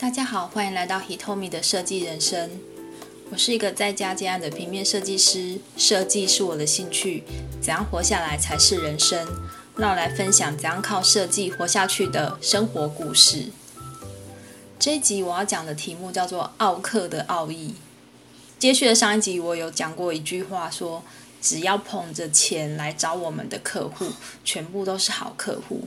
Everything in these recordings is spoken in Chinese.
大家好，欢迎来到 Hitomi 的设计人生。我是一个在家接案的平面设计师，设计是我的兴趣，怎样活下来才是人生？让我来分享怎样靠设计活下去的生活故事。这一集我要讲的题目叫做“奥克的奥义”。接续的上一集，我有讲过一句话，说只要捧着钱来找我们的客户，全部都是好客户。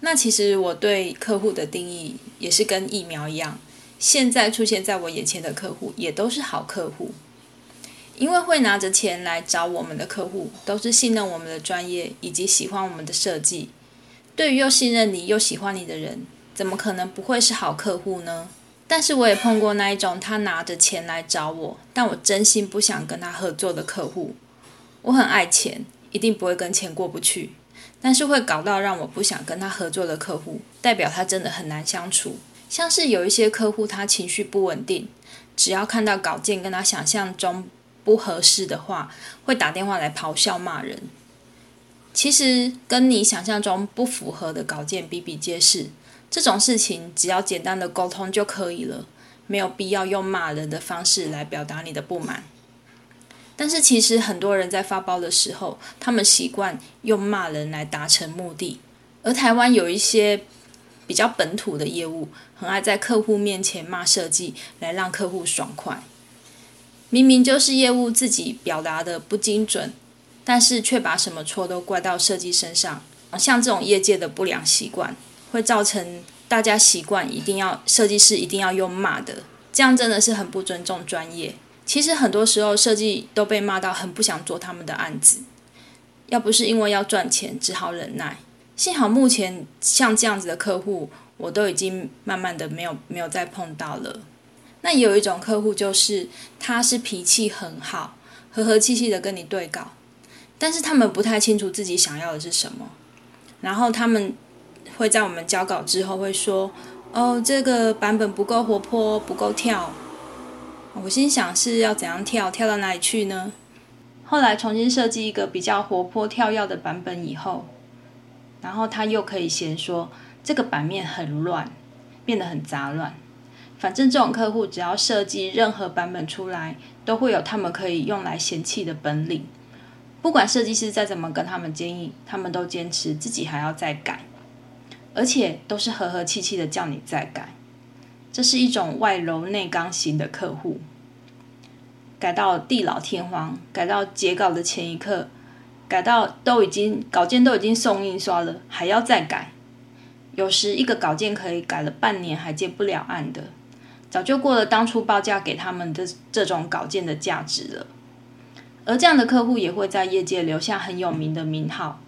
那其实我对客户的定义也是跟疫苗一样，现在出现在我眼前的客户也都是好客户，因为会拿着钱来找我们的客户，都是信任我们的专业以及喜欢我们的设计。对于又信任你又喜欢你的人，怎么可能不会是好客户呢？但是我也碰过那一种，他拿着钱来找我，但我真心不想跟他合作的客户。我很爱钱，一定不会跟钱过不去。但是会搞到让我不想跟他合作的客户，代表他真的很难相处。像是有一些客户，他情绪不稳定，只要看到稿件跟他想象中不合适的话，会打电话来咆哮骂人。其实跟你想象中不符合的稿件比比皆是，这种事情只要简单的沟通就可以了，没有必要用骂人的方式来表达你的不满。但是其实很多人在发包的时候，他们习惯用骂人来达成目的。而台湾有一些比较本土的业务，很爱在客户面前骂设计，来让客户爽快。明明就是业务自己表达的不精准，但是却把什么错都怪到设计身上。像这种业界的不良习惯，会造成大家习惯一定要设计师一定要用骂的，这样真的是很不尊重专业。其实很多时候，设计都被骂到很不想做他们的案子。要不是因为要赚钱，只好忍耐。幸好目前像这样子的客户，我都已经慢慢的没有没有再碰到了。那有一种客户，就是他是脾气很好，和和气气的跟你对稿，但是他们不太清楚自己想要的是什么。然后他们会在我们交稿之后会说：“哦，这个版本不够活泼，不够跳。”我心想是要怎样跳，跳到哪里去呢？后来重新设计一个比较活泼跳跃的版本以后，然后他又可以嫌说这个版面很乱，变得很杂乱。反正这种客户只要设计任何版本出来，都会有他们可以用来嫌弃的本领。不管设计师再怎么跟他们建议，他们都坚持自己还要再改，而且都是和和气气的叫你再改。这是一种外柔内刚型的客户，改到地老天荒，改到截稿的前一刻，改到都已经稿件都已经送印刷了，还要再改。有时一个稿件可以改了半年还接不了案的，早就过了当初报价给他们的这种稿件的价值了。而这样的客户也会在业界留下很有名的名号，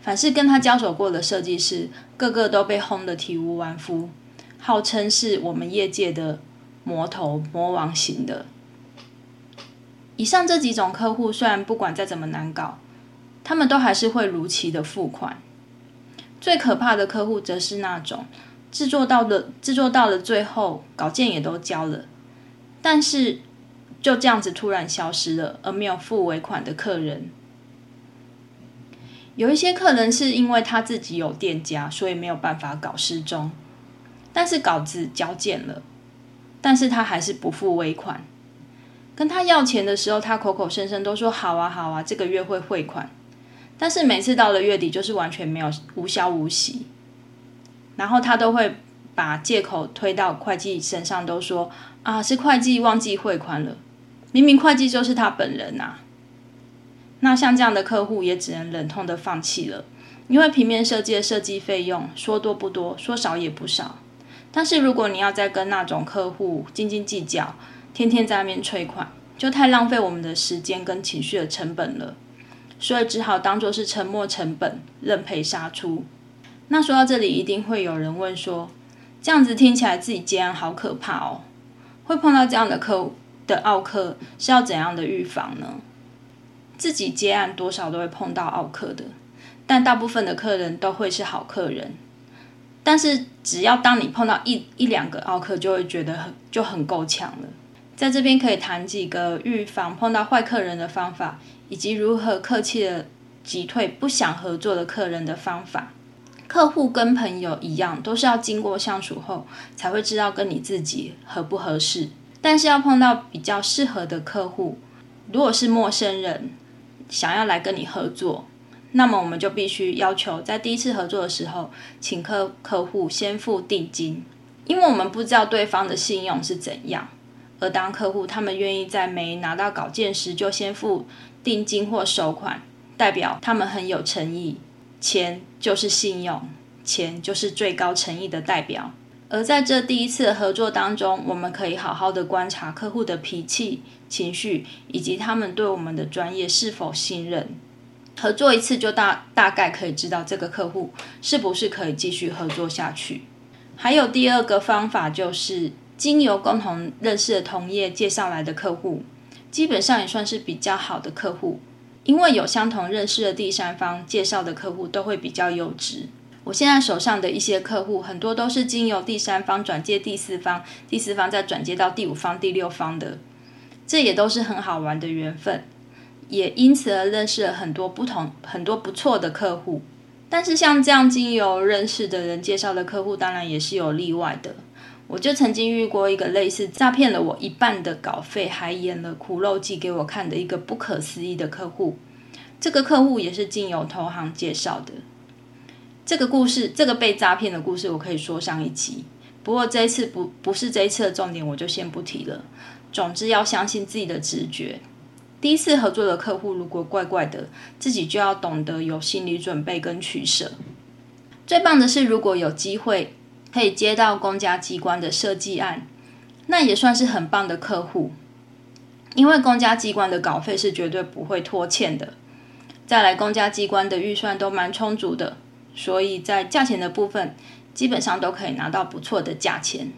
凡是跟他交手过的设计师，个个都被轰得体无完肤。号称是我们业界的魔头魔王型的。以上这几种客户，虽然不管再怎么难搞，他们都还是会如期的付款。最可怕的客户，则是那种制作到了制作到了最后，稿件也都交了，但是就这样子突然消失了，而没有付尾款的客人。有一些客人是因为他自己有店家，所以没有办法搞失踪。但是稿子交件了，但是他还是不付尾款。跟他要钱的时候，他口口声声都说好啊好啊，这个月会汇款。但是每次到了月底，就是完全没有无消无息。然后他都会把借口推到会计身上，都说啊是会计忘记汇款了，明明会计就是他本人呐。那像这样的客户，也只能忍痛的放弃了，因为平面设计的设计费用说多不多，说少也不少。但是如果你要再跟那种客户斤斤计较，天天在那边催款，就太浪费我们的时间跟情绪的成本了，所以只好当做是沉没成本，认赔杀出。那说到这里，一定会有人问说，这样子听起来自己接案好可怕哦，会碰到这样的客的奥客是要怎样的预防呢？自己接案多少都会碰到奥客的，但大部分的客人都会是好客人。但是，只要当你碰到一一两个奥客，就会觉得很就很够呛了。在这边可以谈几个预防碰到坏客人的方法，以及如何客气的击退不想合作的客人的方法。客户跟朋友一样，都是要经过相处后才会知道跟你自己合不合适。但是要碰到比较适合的客户，如果是陌生人想要来跟你合作，那么我们就必须要求在第一次合作的时候，请客客户先付定金，因为我们不知道对方的信用是怎样。而当客户他们愿意在没拿到稿件时就先付定金或收款，代表他们很有诚意。钱就是信用，钱就是最高诚意的代表。而在这第一次合作当中，我们可以好好的观察客户的脾气、情绪，以及他们对我们的专业是否信任。合作一次就大大概可以知道这个客户是不是可以继续合作下去。还有第二个方法就是。经由共同认识的同业介绍来的客户，基本上也算是比较好的客户，因为有相同认识的第三方介绍的客户都会比较优质。我现在手上的一些客户，很多都是经由第三方转接第四方，第四方再转接到第五方、第六方的，这也都是很好玩的缘分，也因此而认识了很多不同、很多不错的客户。但是像这样经由认识的人介绍的客户，当然也是有例外的。我就曾经遇过一个类似诈骗了我一半的稿费，还演了苦肉计给我看的一个不可思议的客户。这个客户也是经由投行介绍的。这个故事，这个被诈骗的故事，我可以说上一集。不过这一次不不是这一次的重点，我就先不提了。总之要相信自己的直觉。第一次合作的客户如果怪怪的，自己就要懂得有心理准备跟取舍。最棒的是，如果有机会。可以接到公家机关的设计案，那也算是很棒的客户，因为公家机关的稿费是绝对不会拖欠的。再来，公家机关的预算都蛮充足的，所以在价钱的部分基本上都可以拿到不错的价钱。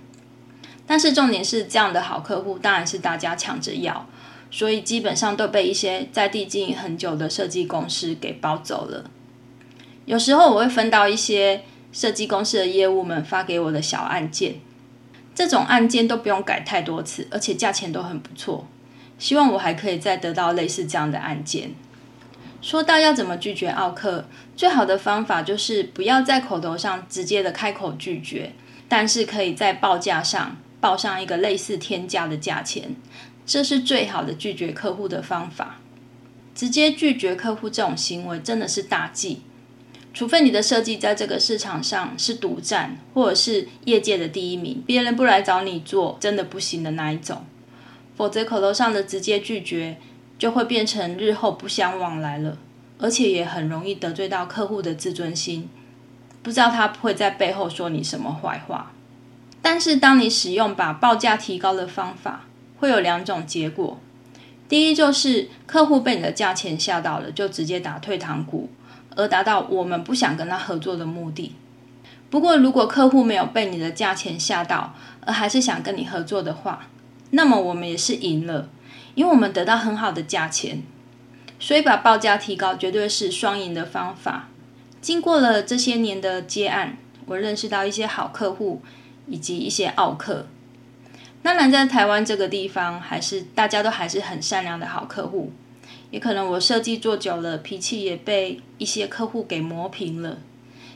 但是重点是，这样的好客户当然是大家抢着要，所以基本上都被一些在地经营很久的设计公司给包走了。有时候我会分到一些。设计公司的业务们发给我的小案件，这种案件都不用改太多次，而且价钱都很不错。希望我还可以再得到类似这样的案件。说到要怎么拒绝奥克，最好的方法就是不要在口头上直接的开口拒绝，但是可以在报价上报上一个类似天价的价钱，这是最好的拒绝客户的方法。直接拒绝客户这种行为真的是大忌。除非你的设计在这个市场上是独占，或者是业界的第一名，别人不来找你做，真的不行的那一种。否则口头上的直接拒绝，就会变成日后不相往来了，而且也很容易得罪到客户的自尊心。不知道他会在背后说你什么坏话。但是当你使用把报价提高的方法，会有两种结果。第一就是客户被你的价钱吓到了，就直接打退堂鼓。而达到我们不想跟他合作的目的。不过，如果客户没有被你的价钱吓到，而还是想跟你合作的话，那么我们也是赢了，因为我们得到很好的价钱。所以，把报价提高绝对是双赢的方法。经过了这些年的接案，我认识到一些好客户以及一些奥客。当然，在台湾这个地方，还是大家都还是很善良的好客户。也可能我设计做久了，脾气也被一些客户给磨平了。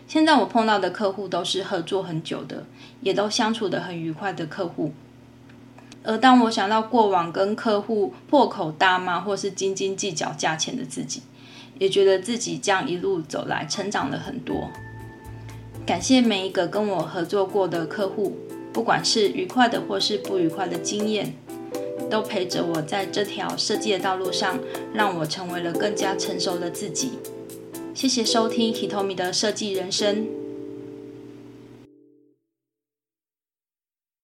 现在我碰到的客户都是合作很久的，也都相处的很愉快的客户。而当我想到过往跟客户破口大骂或是斤斤计较价钱的自己，也觉得自己这样一路走来成长了很多。感谢每一个跟我合作过的客户，不管是愉快的或是不愉快的经验。都陪着我在这条设计的道路上，让我成为了更加成熟的自己。谢谢收听 Hitomi 的设计人生。